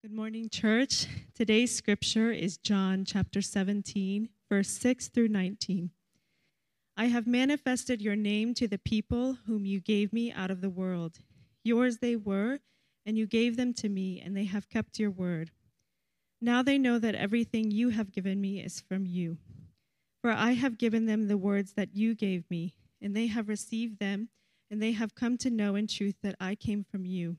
Good morning, church. Today's scripture is John chapter 17, verse 6 through 19. I have manifested your name to the people whom you gave me out of the world. Yours they were, and you gave them to me, and they have kept your word. Now they know that everything you have given me is from you. For I have given them the words that you gave me, and they have received them, and they have come to know in truth that I came from you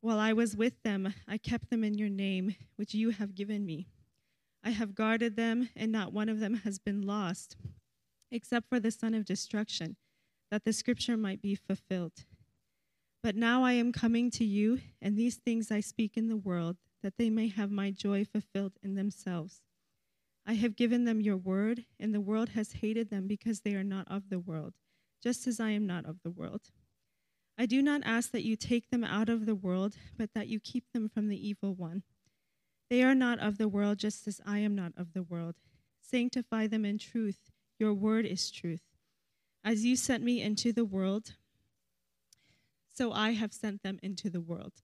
While I was with them, I kept them in your name, which you have given me. I have guarded them, and not one of them has been lost, except for the son of destruction, that the scripture might be fulfilled. But now I am coming to you, and these things I speak in the world, that they may have my joy fulfilled in themselves. I have given them your word, and the world has hated them because they are not of the world, just as I am not of the world. I do not ask that you take them out of the world, but that you keep them from the evil one. They are not of the world, just as I am not of the world. Sanctify them in truth. Your word is truth. As you sent me into the world, so I have sent them into the world.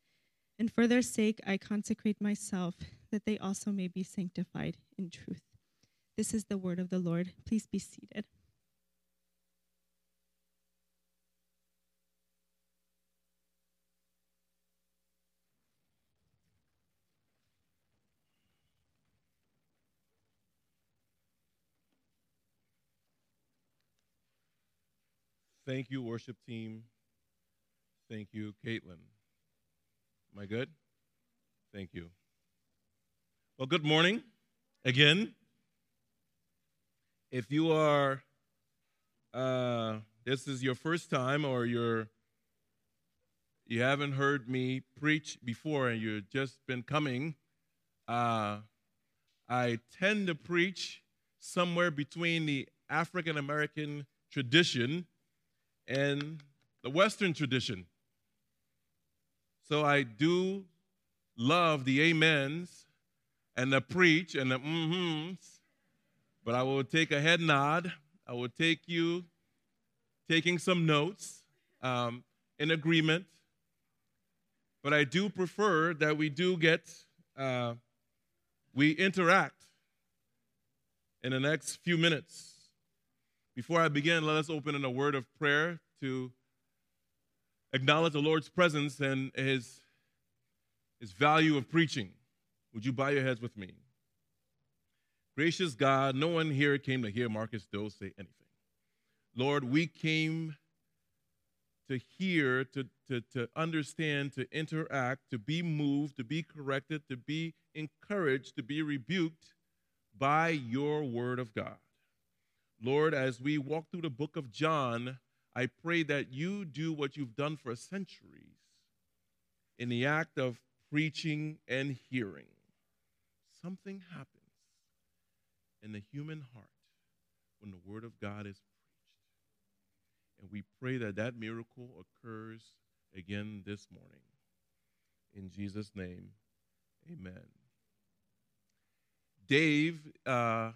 And for their sake, I consecrate myself, that they also may be sanctified in truth. This is the word of the Lord. Please be seated. Thank you, worship team. Thank you, Caitlin. Am I good? Thank you. Well, good morning again. If you are, uh, this is your first time or you're, you haven't heard me preach before and you've just been coming, uh, I tend to preach somewhere between the African American tradition and the Western tradition. So I do love the amens and the preach and the mm-hms, but I will take a head nod. I will take you taking some notes um, in agreement. But I do prefer that we do get, uh, we interact in the next few minutes. Before I begin, let us open in a word of prayer to acknowledge the Lord's presence and his, his value of preaching. Would you bow your heads with me? Gracious God, no one here came to hear Marcus Doe say anything. Lord, we came to hear, to, to, to understand, to interact, to be moved, to be corrected, to be encouraged, to be rebuked by your word of God. Lord, as we walk through the book of John, I pray that you do what you've done for centuries in the act of preaching and hearing. Something happens in the human heart when the word of God is preached. And we pray that that miracle occurs again this morning. In Jesus' name, amen. Dave, uh,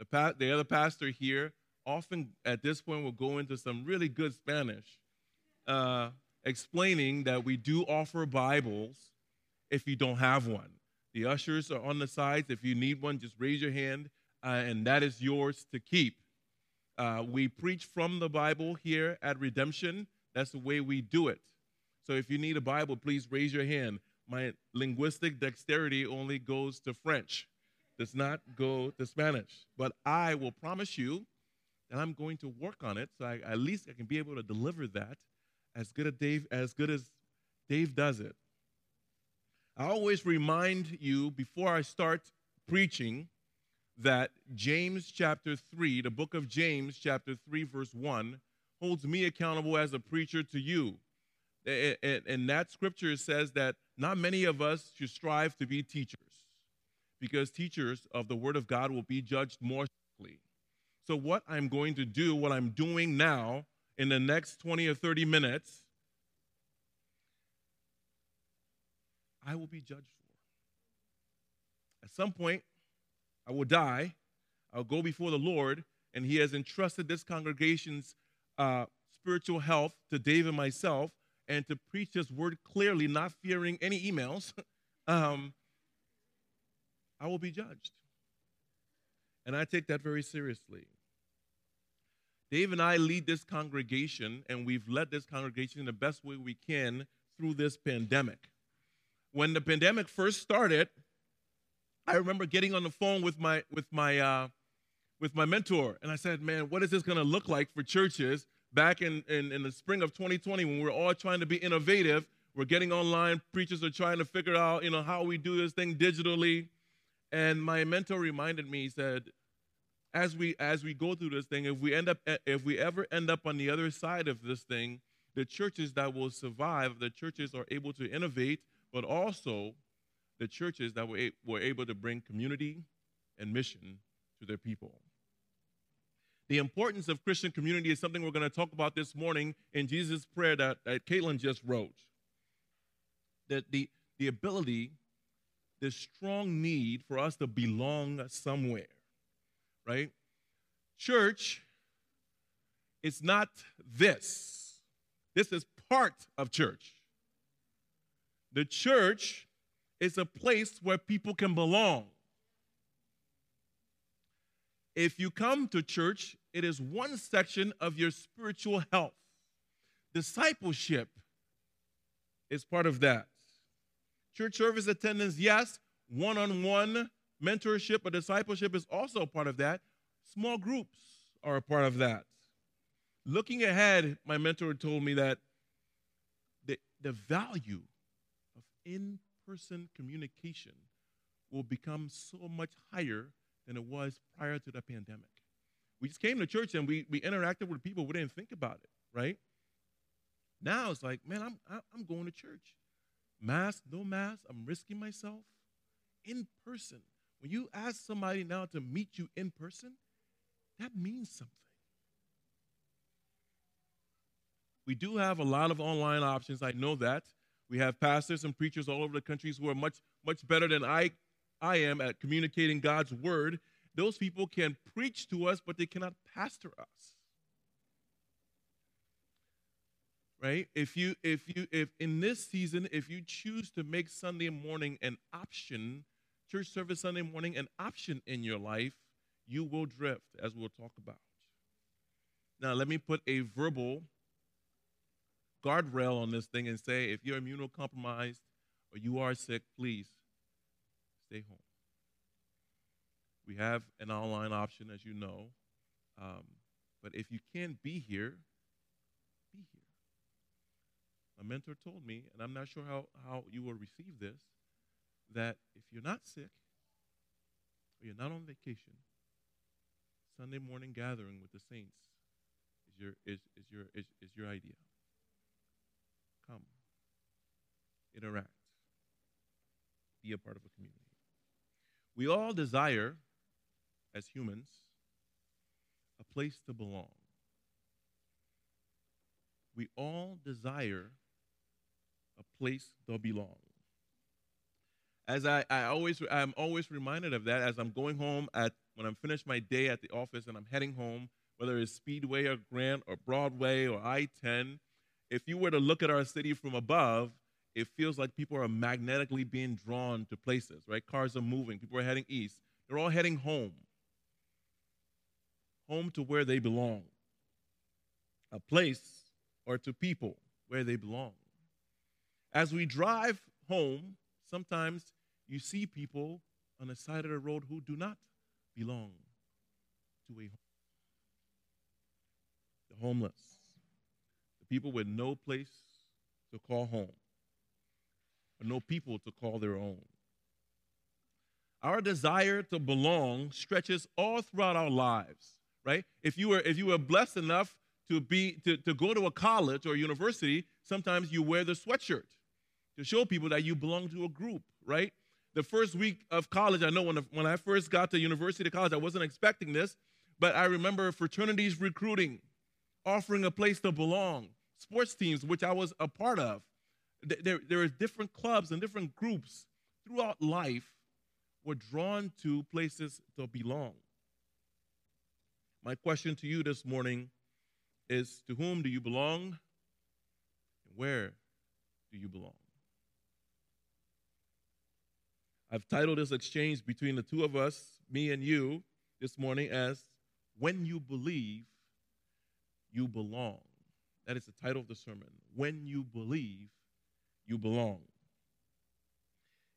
the, pa- the other pastor here often at this point will go into some really good Spanish, uh, explaining that we do offer Bibles if you don't have one. The ushers are on the sides. If you need one, just raise your hand, uh, and that is yours to keep. Uh, we preach from the Bible here at Redemption. That's the way we do it. So if you need a Bible, please raise your hand. My linguistic dexterity only goes to French does not go to Spanish. But I will promise you that I'm going to work on it so I, at least I can be able to deliver that as good as Dave as good as Dave does it. I always remind you before I start preaching that James chapter 3, the book of James chapter 3 verse 1 holds me accountable as a preacher to you. And that scripture says that not many of us should strive to be teachers because teachers of the Word of God will be judged more strictly. So, what I'm going to do, what I'm doing now in the next 20 or 30 minutes, I will be judged for. At some point, I will die. I'll go before the Lord, and He has entrusted this congregation's uh, spiritual health to Dave and myself, and to preach His word clearly, not fearing any emails. um, I will be judged. And I take that very seriously. Dave and I lead this congregation, and we've led this congregation in the best way we can through this pandemic. When the pandemic first started, I remember getting on the phone with my with my uh, with my mentor, and I said, "Man, what is this going to look like for churches back in, in in the spring of 2020 when we're all trying to be innovative? We're getting online. Preachers are trying to figure out, you know, how we do this thing digitally." And my mentor reminded me, he said, as we as we go through this thing, if we end up if we ever end up on the other side of this thing, the churches that will survive, the churches are able to innovate, but also the churches that were, were able to bring community and mission to their people. The importance of Christian community is something we're going to talk about this morning in Jesus' prayer that, that Caitlin just wrote. That the, the ability, the strong need for us to belong somewhere right? Church is not this. This is part of church. The church is a place where people can belong. If you come to church, it is one section of your spiritual health. Discipleship is part of that. Church service attendance, yes. One on one mentorship or discipleship is also a part of that. Small groups are a part of that. Looking ahead, my mentor told me that the, the value of in person communication will become so much higher than it was prior to the pandemic. We just came to church and we, we interacted with people, we didn't think about it, right? Now it's like, man, I'm, I'm going to church. Mask, no mask, I'm risking myself in person. When you ask somebody now to meet you in person, that means something. We do have a lot of online options. I know that. We have pastors and preachers all over the countries who are much, much better than I, I am at communicating God's word. Those people can preach to us, but they cannot pastor us. Right? If you, if you, if in this season, if you choose to make Sunday morning an option church service Sunday morning an option in your life, you will drift, as we'll talk about. Now, let me put a verbal guardrail on this thing and say if you're immunocompromised or you are sick, please stay home. We have an online option, as you know. Um, but if you can't be here, be here. My mentor told me, and I'm not sure how, how you will receive this, that if you're not sick or you're not on vacation, Sunday morning gathering with the saints is your is, is your is, is your idea. Come. Interact. Be a part of a community. We all desire, as humans, a place to belong. We all desire a place to belong as I, I always I'm always reminded of that as I'm going home at when I'm finished my day at the office and I'm heading home, whether it's Speedway or Grant or Broadway or I-10. If you were to look at our city from above, it feels like people are magnetically being drawn to places, right? Cars are moving, people are heading east. They're all heading home. Home to where they belong. A place or to people where they belong. As we drive home, sometimes you see people on the side of the road who do not belong to a home. The homeless, the people with no place to call home, or no people to call their own. Our desire to belong stretches all throughout our lives, right? If you were if you were blessed enough to be to, to go to a college or university, sometimes you wear the sweatshirt to show people that you belong to a group, right? the first week of college, I know when, when I first got to University College, I wasn't expecting this, but I remember fraternities recruiting, offering a place to belong, sports teams, which I was a part of. There, there are different clubs and different groups throughout life were drawn to places to belong. My question to you this morning is to whom do you belong? And where do you belong? I've titled this exchange between the two of us, me and you, this morning as When You Believe, You Belong. That is the title of the sermon. When you believe, you belong.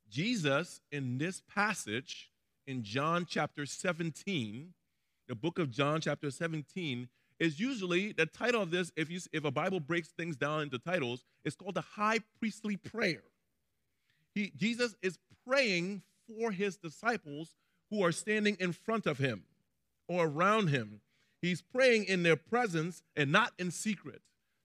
Jesus, in this passage in John chapter 17, the book of John chapter 17, is usually the title of this, if, you, if a Bible breaks things down into titles, it's called the high priestly prayer. He, Jesus is praying for his disciples who are standing in front of him or around him. He's praying in their presence and not in secret.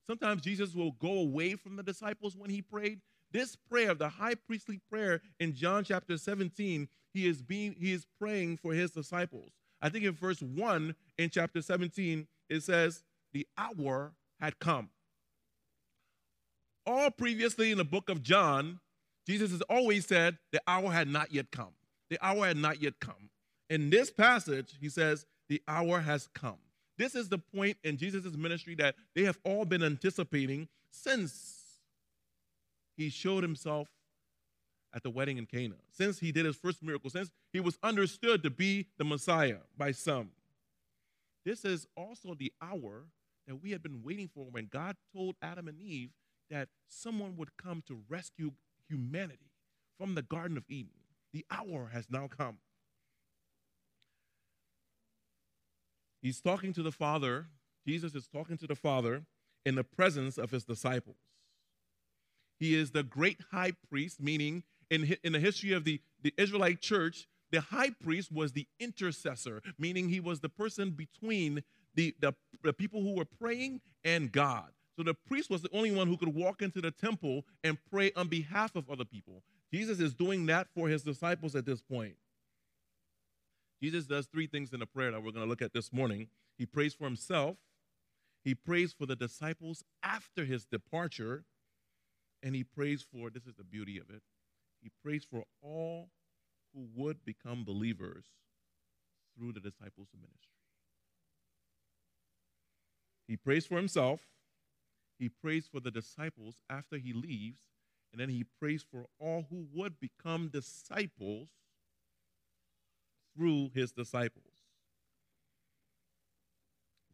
Sometimes Jesus will go away from the disciples when he prayed. This prayer, the high priestly prayer in John chapter 17, he is being he is praying for his disciples. I think in verse 1 in chapter 17, it says, The hour had come. All previously in the book of John, Jesus has always said, The hour had not yet come. The hour had not yet come. In this passage, he says, The hour has come. This is the point in Jesus' ministry that they have all been anticipating since he showed himself at the wedding in Cana, since he did his first miracle, since he was understood to be the Messiah by some. This is also the hour that we had been waiting for when God told Adam and Eve that someone would come to rescue humanity from the Garden of Eden. The hour has now come. He's talking to the Father. Jesus is talking to the Father in the presence of his disciples. He is the great high priest, meaning in, in the history of the, the Israelite church, the high priest was the intercessor, meaning he was the person between the, the, the people who were praying and God. So the priest was the only one who could walk into the temple and pray on behalf of other people. Jesus is doing that for his disciples at this point. Jesus does three things in the prayer that we're going to look at this morning. He prays for himself, he prays for the disciples after his departure, and he prays for this is the beauty of it. He prays for all who would become believers through the disciples' ministry. He prays for himself, he prays for the disciples after he leaves, and then he prays for all who would become disciples through his disciples.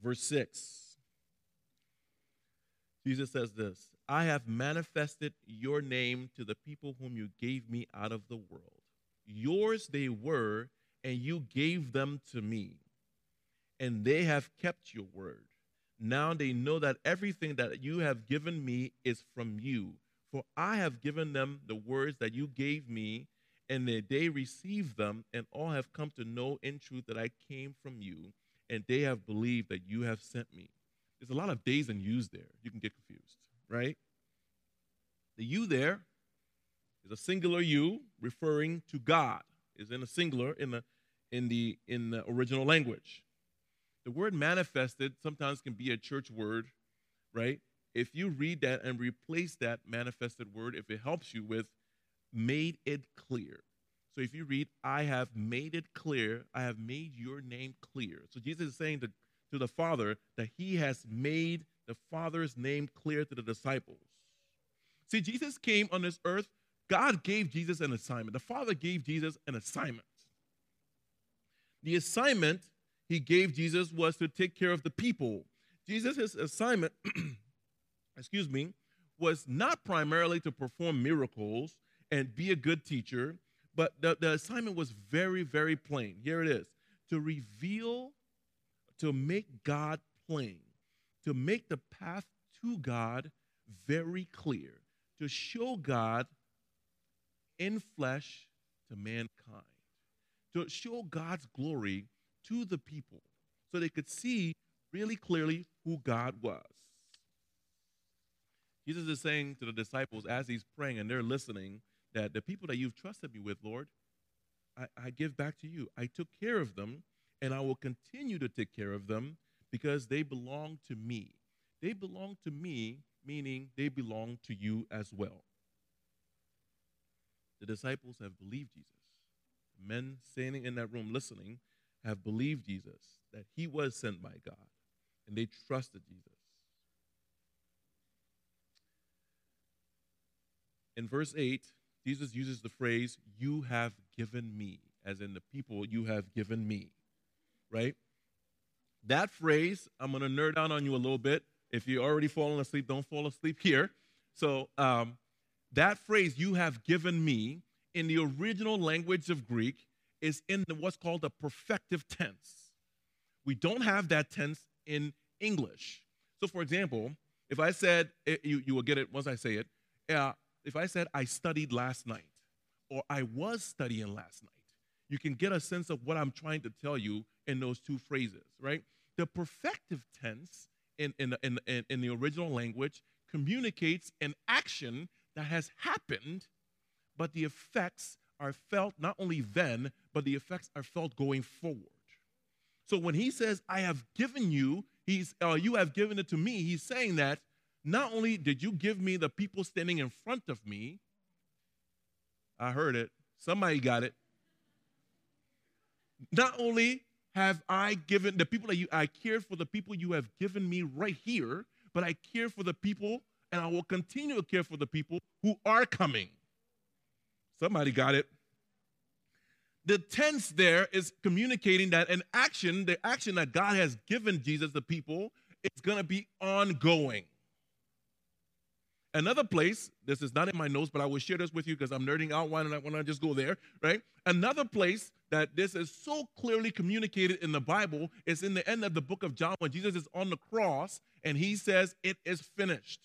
Verse 6 Jesus says this I have manifested your name to the people whom you gave me out of the world. Yours they were, and you gave them to me, and they have kept your word. Now they know that everything that you have given me is from you. For I have given them the words that you gave me, and they received them, and all have come to know in truth that I came from you, and they have believed that you have sent me. There's a lot of days and yous there. You can get confused right? The you there is a singular you referring to God. Is in a singular in the in the in the original language. The word manifested sometimes can be a church word, right? If you read that and replace that manifested word, if it helps you with made it clear. So if you read, I have made it clear, I have made your name clear. So Jesus is saying to, to the Father that he has made the Father's name clear to the disciples. See, Jesus came on this earth. God gave Jesus an assignment. The Father gave Jesus an assignment. The assignment he gave Jesus was to take care of the people. Jesus' assignment, excuse me, was not primarily to perform miracles and be a good teacher, but the, the assignment was very, very plain. Here it is to reveal, to make God plain to make the path to God very clear, to show God in flesh to mankind, to show God's glory to the people so they could see really clearly who God was. Jesus is saying to the disciples as he's praying and they're listening that the people that you've trusted me with, Lord, I, I give back to you. I took care of them, and I will continue to take care of them because they belong to me. They belong to me, meaning they belong to you as well. The disciples have believed Jesus. The men standing in that room listening have believed Jesus, that he was sent by God, and they trusted Jesus. In verse 8, Jesus uses the phrase, You have given me, as in the people you have given me, right? That phrase, I'm going to nerd out on you a little bit. If you're already falling asleep, don't fall asleep here. So, um, that phrase, you have given me, in the original language of Greek, is in the, what's called a perfective tense. We don't have that tense in English. So, for example, if I said, you, you will get it once I say it, uh, if I said, I studied last night, or I was studying last night, you can get a sense of what I'm trying to tell you in those two phrases, right? The perfective tense in, in, in, in, in the original language communicates an action that has happened, but the effects are felt not only then, but the effects are felt going forward. So when he says, I have given you, he's, uh, you have given it to me, he's saying that not only did you give me the people standing in front of me, I heard it, somebody got it. Not only have I given the people that you, I cared for the people you have given me right here, but I care for the people and I will continue to care for the people who are coming. Somebody got it. The tense there is communicating that an action, the action that God has given Jesus, the people, is going to be ongoing. Another place, this is not in my notes, but I will share this with you because I'm nerding out. Why don't I, why don't I just go there, right? Another place that this is so clearly communicated in the Bible is in the end of the book of John when Jesus is on the cross and he says, It is finished.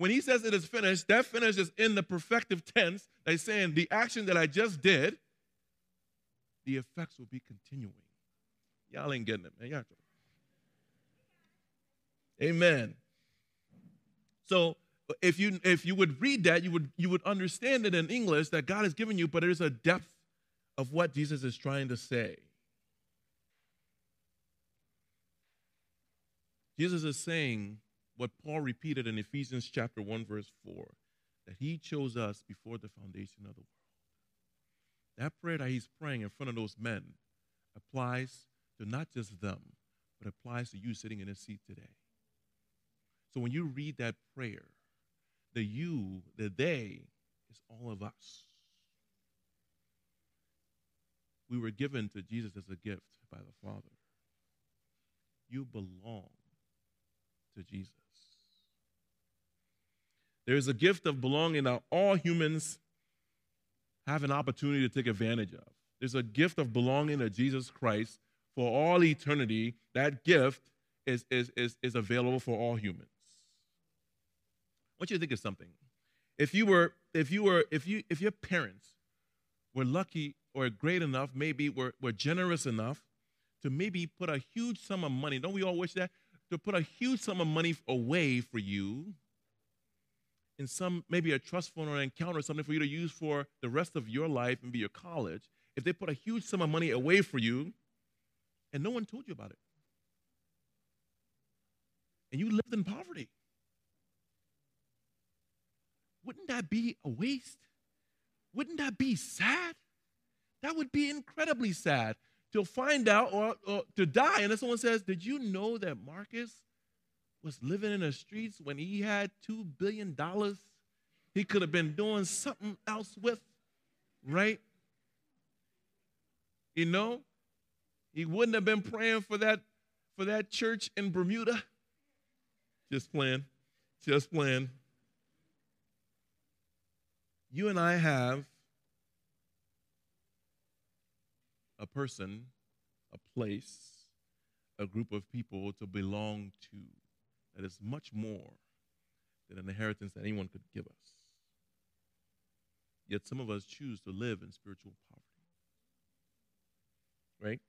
When he says it is finished, that finish is in the perfective tense. They're saying the action that I just did, the effects will be continuing. Y'all ain't getting it, man. Y'all Amen. So if you if you would read that, you would you would understand it in English that God has given you, but there's a depth of what Jesus is trying to say. Jesus is saying what Paul repeated in Ephesians chapter 1 verse 4 that he chose us before the foundation of the world. That prayer that he's praying in front of those men applies to not just them, but applies to you sitting in a seat today. So when you read that prayer, the you, the they, is all of us. We were given to Jesus as a gift by the Father. You belong to Jesus. There's a gift of belonging that all humans have an opportunity to take advantage of. There's a gift of belonging to Jesus Christ for all eternity. That gift is, is, is, is available for all humans I want you to think of something. If you were, if you were, if you, if your parents were lucky or great enough, maybe were, were generous enough to maybe put a huge sum of money, don't we all wish that? To put a huge sum of money away for you in some, maybe a trust fund or an account or something for you to use for the rest of your life and be your college, if they put a huge sum of money away for you and no one told you about it, and you lived in poverty, wouldn't that be a waste? Wouldn't that be sad? That would be incredibly sad to find out or, or to die. And then someone says, Did you know that Marcus was living in the streets when he had $2 billion? He could have been doing something else with, right? You know, he wouldn't have been praying for that for that church in Bermuda. Just playing, just playing you and I have a person, a place, a group of people to belong to that is much more than an inheritance that anyone could give us. Yet some of us choose to live in spiritual poverty. Right?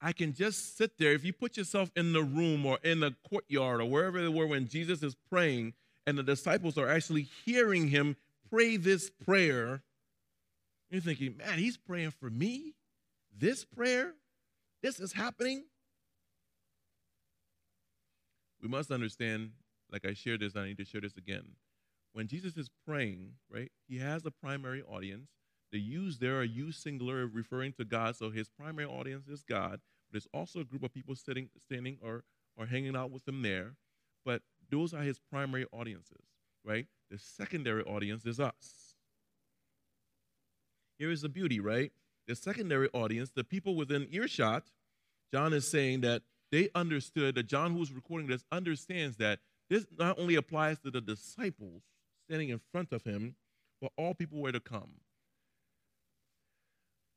I can just sit there. If you put yourself in the room or in the courtyard or wherever they were when Jesus is praying and the disciples are actually hearing him pray this prayer, you're thinking, man, he's praying for me? This prayer? This is happening? We must understand, like I shared this, I need to share this again. When Jesus is praying, right, he has a primary audience. The use there are use singular referring to God, so his primary audience is God. But there's also a group of people sitting, standing, or, or hanging out with him there. But those are his primary audiences, right? The secondary audience is us. Here is the beauty, right? The secondary audience, the people within earshot, John is saying that they understood, that John, who's recording this, understands that this not only applies to the disciples standing in front of him, but all people were to come.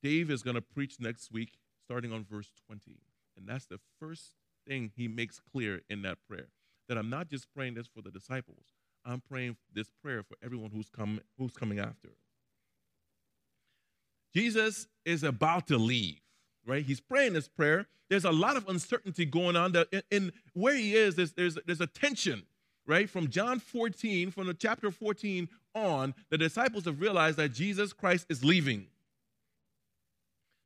Dave is going to preach next week, starting on verse 20. And that's the first thing he makes clear in that prayer that I'm not just praying this for the disciples, I'm praying this prayer for everyone who's, come, who's coming after. Jesus is about to leave, right? He's praying this prayer. There's a lot of uncertainty going on. In, in where he is, there's, there's, there's a tension, right? From John 14, from the chapter 14 on, the disciples have realized that Jesus Christ is leaving.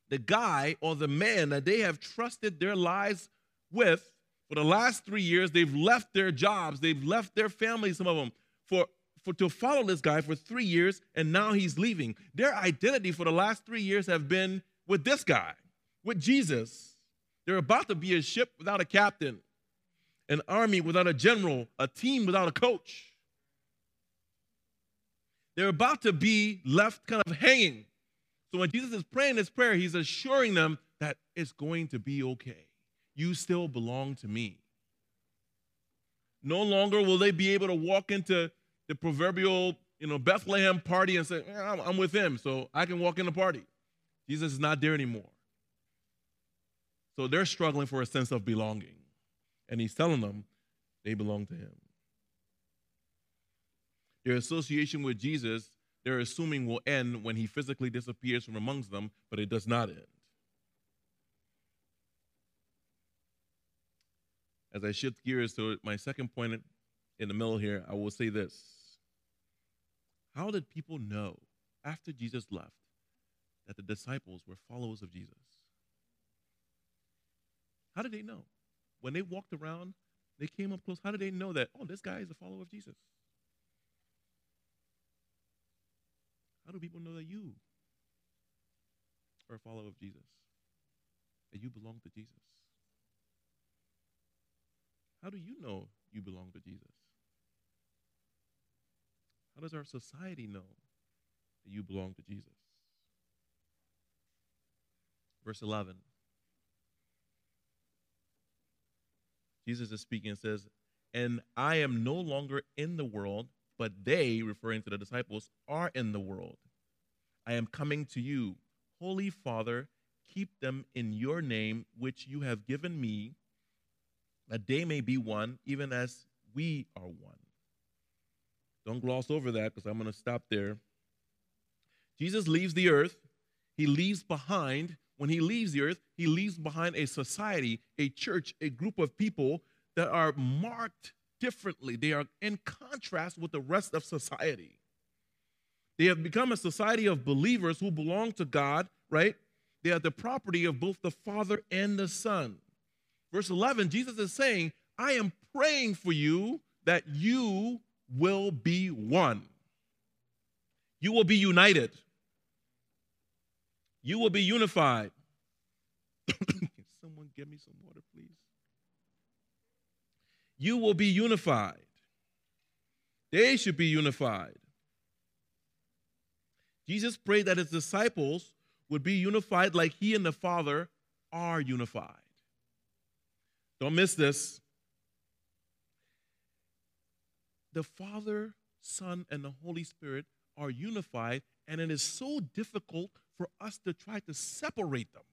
The guy or the man that they have trusted their lives with for the last three years, they've left their jobs, they've left their families, some of them, for, for to follow this guy for three years, and now he's leaving. Their identity for the last three years have been with this guy, with Jesus. They're about to be a ship without a captain, an army without a general, a team without a coach. They're about to be left kind of hanging. So when Jesus is praying this prayer, he's assuring them that it's going to be okay you still belong to me. No longer will they be able to walk into the proverbial, you know, Bethlehem party and say, I'm, I'm with him, so I can walk in the party. Jesus is not there anymore. So they're struggling for a sense of belonging. And he's telling them they belong to him. Their association with Jesus, they're assuming will end when he physically disappears from amongst them, but it does not end. As I shift gears to my second point in the middle here, I will say this. How did people know after Jesus left that the disciples were followers of Jesus? How did they know? When they walked around, they came up close. How did they know that, oh, this guy is a follower of Jesus? How do people know that you are a follower of Jesus? That you belong to Jesus? How do you know you belong to Jesus? How does our society know that you belong to Jesus? Verse 11. Jesus is speaking and says, And I am no longer in the world, but they, referring to the disciples, are in the world. I am coming to you. Holy Father, keep them in your name, which you have given me, that they may be one, even as we are one. Don't gloss over that because I'm going to stop there. Jesus leaves the earth. He leaves behind, when he leaves the earth, he leaves behind a society, a church, a group of people that are marked differently. They are in contrast with the rest of society. They have become a society of believers who belong to God, right? They are the property of both the Father and the Son. Verse 11, Jesus is saying, I am praying for you that you will be one. You will be united. You will be unified. Can someone give me some water, please? You will be unified. They should be unified. Jesus prayed that his disciples would be unified like he and the Father are unified. Don't miss this. The Father, Son, and the Holy Spirit are unified, and it is so difficult for us to try to separate them.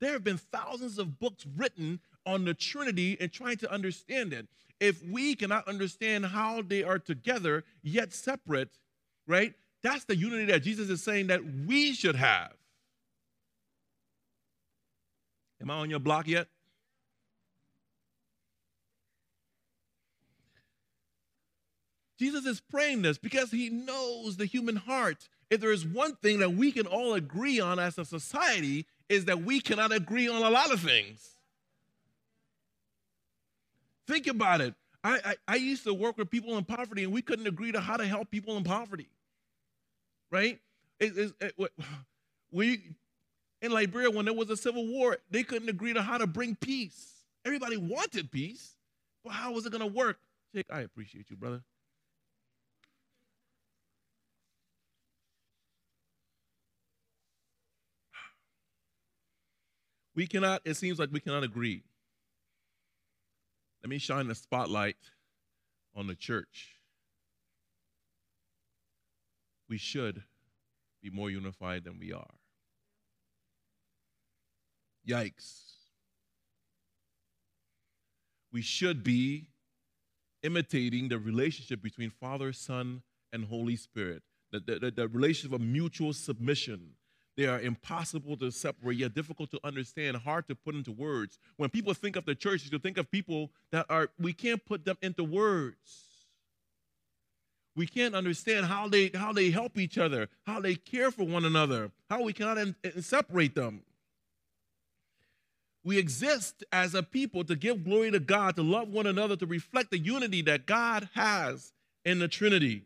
There have been thousands of books written on the Trinity and trying to understand it. If we cannot understand how they are together yet separate, right? That's the unity that Jesus is saying that we should have. Am I on your block yet? Jesus is praying this because he knows the human heart. If there is one thing that we can all agree on as a society, is that we cannot agree on a lot of things. Think about it. I, I, I, used to work with people in poverty, and we couldn't agree to how to help people in poverty. Right? It, it, it, we in Liberia when there was a civil war, they couldn't agree to how to bring peace. Everybody wanted peace, but how was it going to work? Jake, I appreciate you, brother. We cannot, it seems like we cannot agree. Let me shine the spotlight on the church. We should be more unified than we are. Yikes. We should be imitating the relationship between Father, Son, and Holy Spirit, the, the, the, relationship of mutual submission. They are impossible to separate, yet difficult to understand, hard to put into words. When people think of the church, you think of people that are, we can't put them into words. We can't understand how they, how they help each other, how they care for one another, how we cannot in, in separate them. We exist as a people to give glory to God, to love one another, to reflect the unity that God has in the Trinity.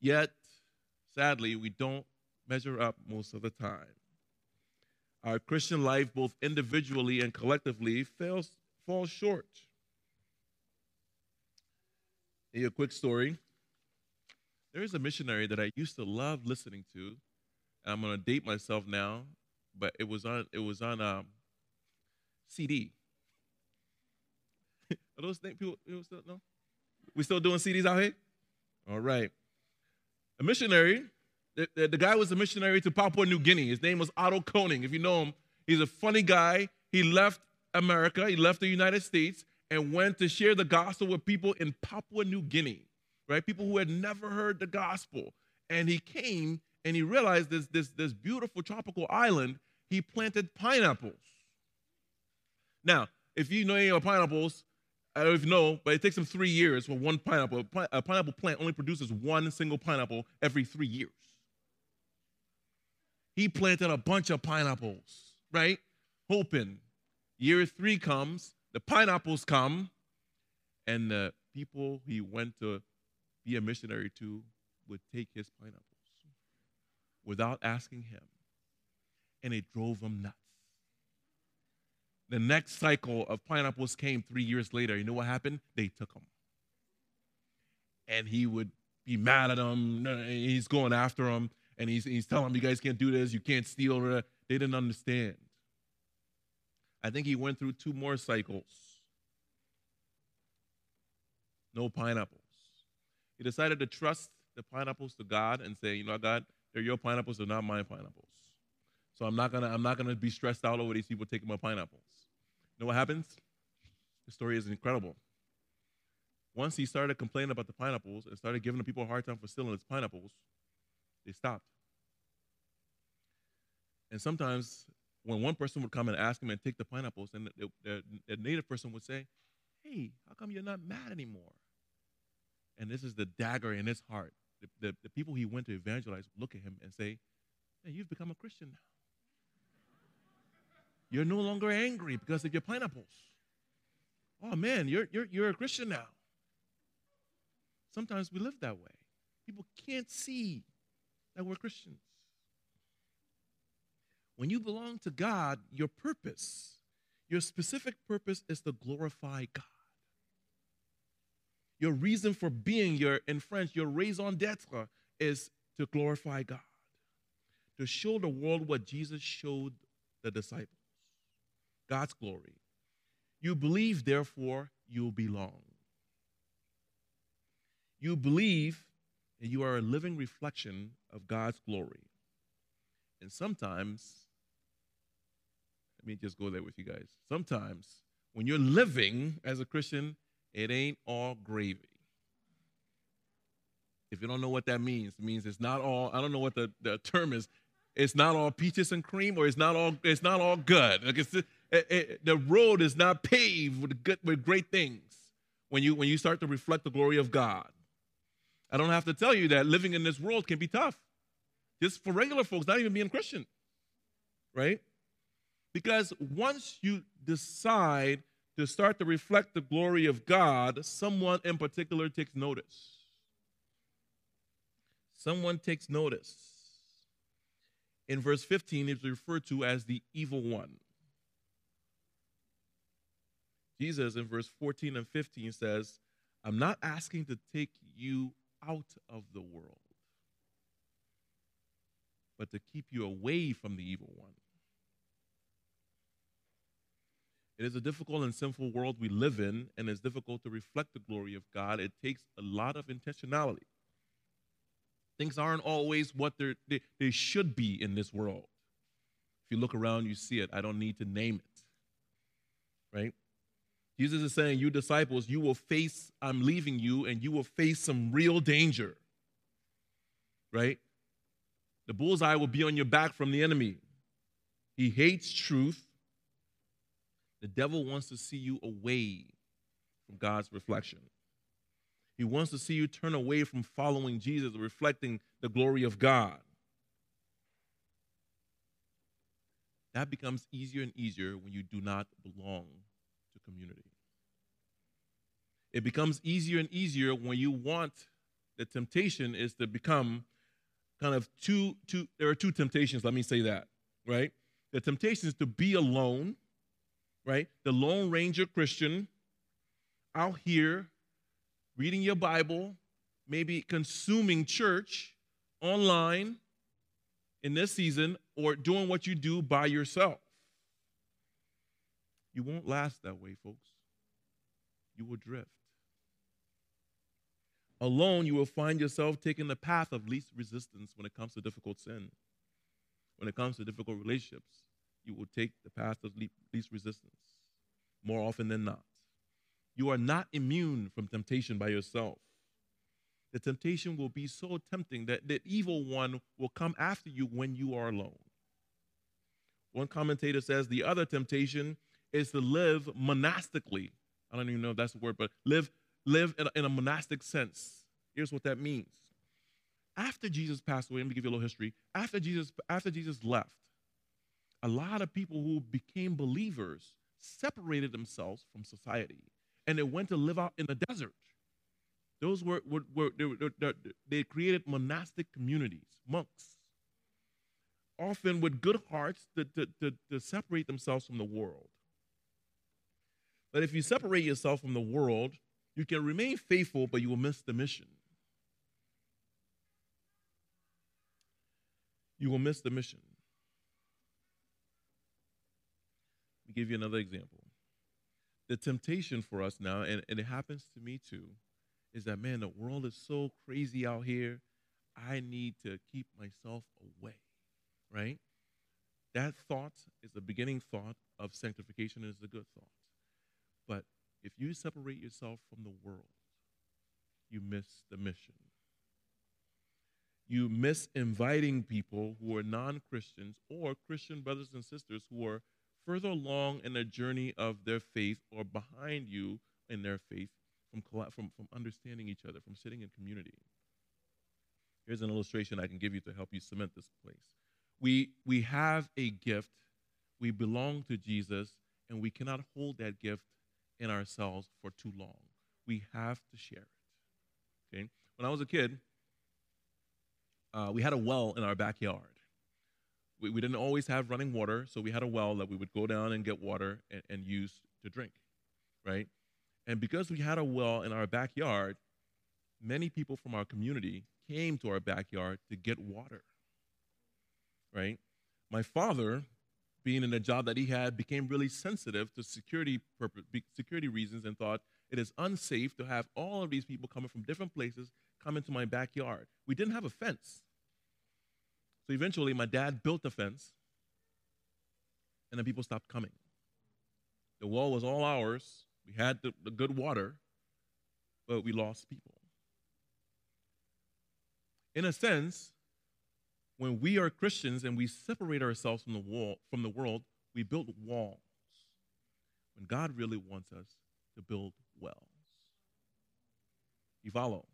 Yet, sadly, we don't measure up most of the time. Our Christian life, both individually and collectively, fails, falls short. A quick story. There is a missionary that I used to love listening to and I'm gonna date myself now, but it was on it was on um, CD. Are those things people, people still know? We still doing CDs out here? All right. A missionary. The, the, the, guy was a missionary to Papua New Guinea. His name was Otto Koning. If you know him, he's a funny guy. He left America, he left the United States, and went to share the gospel with people in Papua New Guinea, right? People who had never heard the gospel. And he came and he realized this, this, this beautiful tropical island, he planted pineapples. Now, if you know any of pineapples, I don't you know, but it takes them three years for one pineapple. A pineapple plant only produces one single pineapple every three years. He planted a bunch of pineapples, right? Hoping. Year three comes, the pineapples come, and the people he went to be a missionary to would take his pineapples without asking him. And it drove him nuts. The next cycle of pineapples came three years later. You know what happened? They took him. And he would be mad at them. He's going after them. And he's, he's telling them, you guys can't do this. You can't steal. They didn't understand. I think he went through two more cycles. No pineapples. He decided to trust the pineapples to God and say, you know, God, they're your pineapples, they're not my pineapples. So I'm not gonna I'm not gonna be stressed out over these people taking my pineapples. You know what happens? The story is incredible. Once he started complaining about the pineapples and started giving the people a hard time for stealing his pineapples, they stopped. And sometimes when one person would come and ask him and take the pineapples, and the, the, the native person would say, Hey, how come you're not mad anymore? And this is the dagger in his heart the, the, the people he went to evangelize look at him and say, hey, you've become a Christian now. You're no longer angry because of your pineapples. Oh man, you're, you're, you're a Christian now. Sometimes we live that way. People can't see that we're Christians. When you belong to God, your purpose, your specific purpose is to glorify God your reason for being, your in French, your raison d'etre is to glorify God, to show the world what Jesus showed the disciples God's glory. You believe, therefore, you belong. You believe, and you are a living reflection of God's glory. And sometimes, let me just go there with you guys. Sometimes, when you're living as a Christian, it ain't all gravy. If you don't know what that means, it means it's not all, I don't know what the, the term is. It's not all peaches and cream, or it's not all it's not all good. Like it's, it, it, the road is not paved with good with great things. when you when you start to reflect the glory of God. I don't have to tell you that living in this world can be tough. Just for regular folks, not even being Christian. Right? Because once you decide to start to reflect the glory of God, someone in particular takes notice. Someone takes notice. In verse 15, it's referred to as the evil one. Jesus in verse 14 and 15 says, I'm not asking to take you out of the world, but to keep you away from the evil one. It is a difficult and sinful world we live in, and it's difficult to reflect the glory of God. It takes a lot of intentionality. Things aren't always what they, they should be in this world. If you look around, you see it. I don't need to name it. Right? Jesus is saying, You disciples, you will face, I'm leaving you, and you will face some real danger. Right? The bullseye will be on your back from the enemy. He hates truth. The devil wants to see you away from God's reflection. He wants to see you turn away from following Jesus, reflecting the glory of God. That becomes easier and easier when you do not belong community. It becomes easier and easier when you want the temptation is to become kind of two two there are two temptations, let me say that, right? The temptation is to be alone, right? The lone ranger Christian out here reading your Bible, maybe consuming church online in this season, or doing what you do by yourself. You won't last that way, folks. You will drift. Alone, you will find yourself taking the path of least resistance when it comes to difficult sin. When it comes to difficult relationships, you will take the path of least resistance more often than not. You are not immune from temptation by yourself. The temptation will be so tempting that the evil one will come after you when you are alone. One commentator says the other temptation is to live monastically. I don't even know if that's the word, but live, live in a, in a monastic sense. Here's what that means. After Jesus passed away, let me give you a little history. After Jesus, after Jesus left, a lot of people who became believers separated themselves from society and they went to live out in the desert. Those were, were, were they, were, they created monastic communities, monks, often with good hearts to, to, to, to separate themselves from the world. But if you separate yourself from the world, you can remain faithful, but you will miss the mission. You will miss the mission. Let me give you another example the temptation for us now, and, and it happens to me too, is that, man, the world is so crazy out here. I need to keep myself away, right? That thought is the beginning thought of sanctification is a good thought. But if you separate yourself from the world, you miss the mission. You miss inviting people who are non Christians or Christian brothers and sisters who are further along in the journey of their faith or behind you in their faith from, from, from understanding each other, from sitting in community. Here's an illustration I can give you to help you cement this place. We, we have a gift, we belong to Jesus, and we cannot hold that gift in ourselves for too long. We have to share it. Okay? When I was a kid, uh, we had a well in our backyard we, we didn't always have running water, so we had a well that we would go down and get water and, and use to drink, right? And because we had a well in our backyard, many people from our community came to our backyard to get water, right? My father, being in a job that he had, became really sensitive to security purpose, security reasons and thought it is unsafe to have all of these people coming from different places come into my backyard. We didn't have a fence. So eventually, my dad built a fence, and then people stopped coming. The wall was all ours. We had the, the good water, but we lost people. In a sense, when we are Christians and we separate ourselves from the wall from the world, we build walls. When God really wants us to build wells. You follow?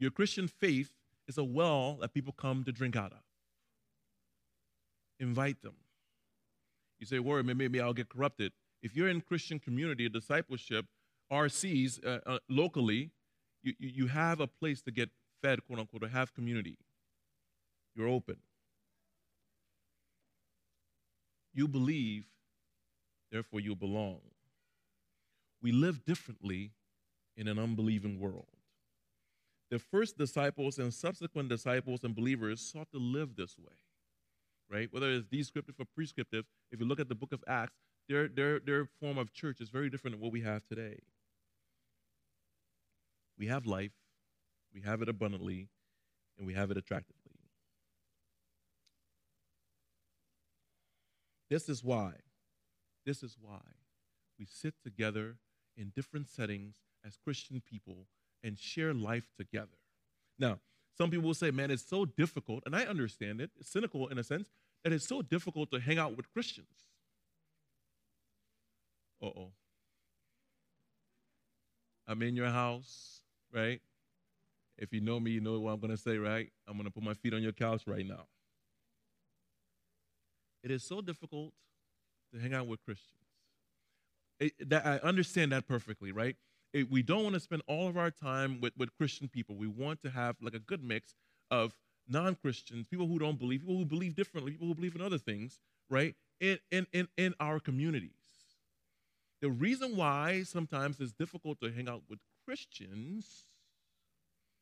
Your Christian faith is a well that people come to drink out of. Invite them. You say, "Worry, maybe I'll get corrupted." If you're in Christian community, discipleship, RCs uh, uh, locally, you, you have a place to get fed, quote unquote, to have community. You're open. You believe, therefore you belong. We live differently in an unbelieving world. The first disciples and subsequent disciples and believers sought to live this way, right? Whether it's descriptive or prescriptive, if you look at the book of Acts, their, their, their form of church is very different than what we have today. We have life, we have it abundantly, and we have it attractively. This is why, this is why we sit together in different settings as Christian people and share life together. Now, some people will say, man, it's so difficult, and I understand it. It's cynical in a sense that it's so difficult to hang out with Christians. Uh oh. I'm in your house, right? If you know me, you know what I'm going to say, right? I'm going to put my feet on your couch right now. It is so difficult to hang out with Christians. It, that, I understand that perfectly, right? It, we don't want to spend all of our time with, with Christian people. We want to have like a good mix of non Christians, people who don't believe, people who believe differently, people who believe in other things, right? In, in, in, in our communities. The reason why sometimes it's difficult to hang out with Christians,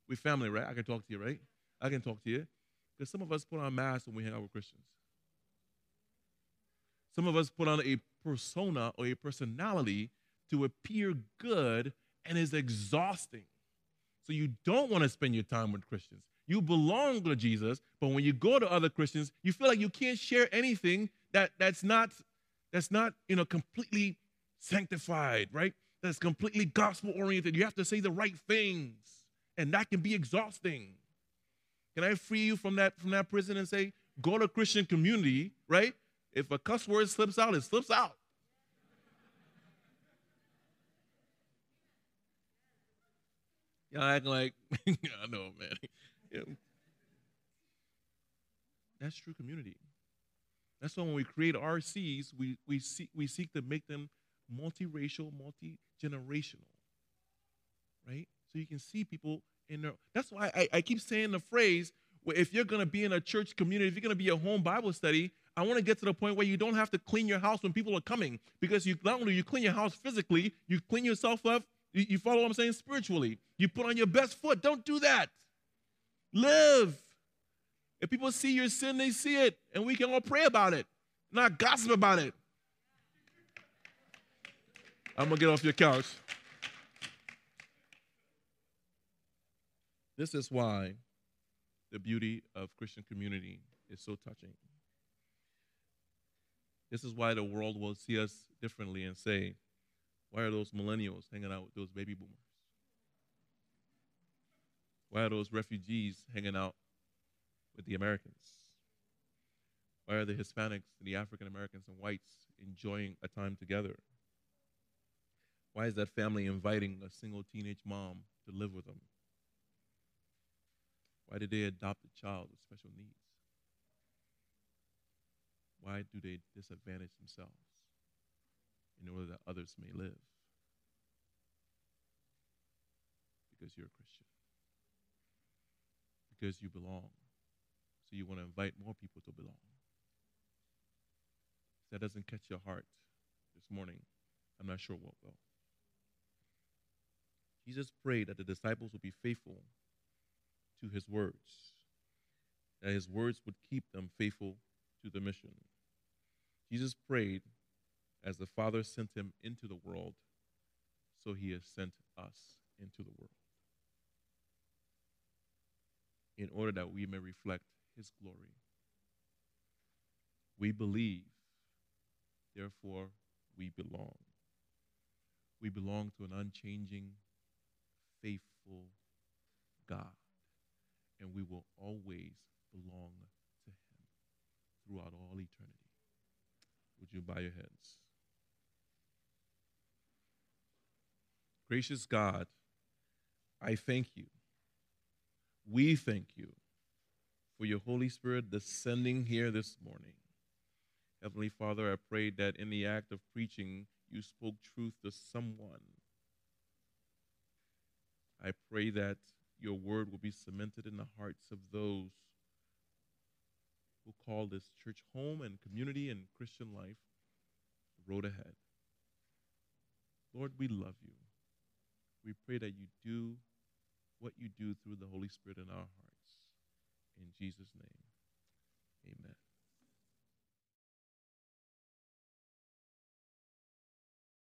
we family, right? I can talk to you, right? I can talk to you. Because some of us put on masks when we hang out with Christians. Some of us put on a persona or a personality to appear good and is exhausting. So you don't want to spend your time with Christians. You belong to Jesus, but when you go to other Christians, you feel like you can't share anything that, that's not that's not you know completely sanctified, right? That's completely gospel oriented. You have to say the right things, and that can be exhausting. Can I free you from that from that prison and say, go to Christian community, right? If a cuss word slips out, it slips out. Y'all acting like, I know, man. Yeah. That's true community. That's why when we create RCs, we, we, seek, we seek to make them multiracial, multi generational, right? So you can see people in there. That's why I, I keep saying the phrase if you're going to be in a church community, if you're going to be a home Bible study, I want to get to the point where you don't have to clean your house when people are coming because you not only you clean your house physically, you clean yourself up. You, you follow what I'm saying spiritually. You put on your best foot. Don't do that. Live. If people see your sin, they see it, and we can all pray about it, not gossip about it. I'm gonna get off your couch. This is why the beauty of Christian community is so touching. This is why the world will see us differently and say, why are those millennials hanging out with those baby boomers? Why are those refugees hanging out with the Americans? Why are the Hispanics and the African Americans and whites enjoying a time together? Why is that family inviting a single teenage mom to live with them? Why did they adopt a child with special needs? Why do they disadvantage themselves in order that others may live? Because you're a Christian. Because you belong. So you want to invite more people to belong. If that doesn't catch your heart this morning, I'm not sure what will. Jesus prayed that the disciples would be faithful to his words, that his words would keep them faithful to the mission. Jesus prayed as the Father sent him into the world, so he has sent us into the world in order that we may reflect his glory. We believe, therefore, we belong. We belong to an unchanging, faithful God, and we will always belong to him throughout all eternity. Would you bow your heads? Gracious God, I thank you. We thank you for your Holy Spirit descending here this morning. Heavenly Father, I pray that in the act of preaching, you spoke truth to someone. I pray that your word will be cemented in the hearts of those who call this church home and community and Christian life the road ahead. Lord, we love you. We pray that you do what you do through the Holy Spirit in our hearts. In Jesus' name, amen.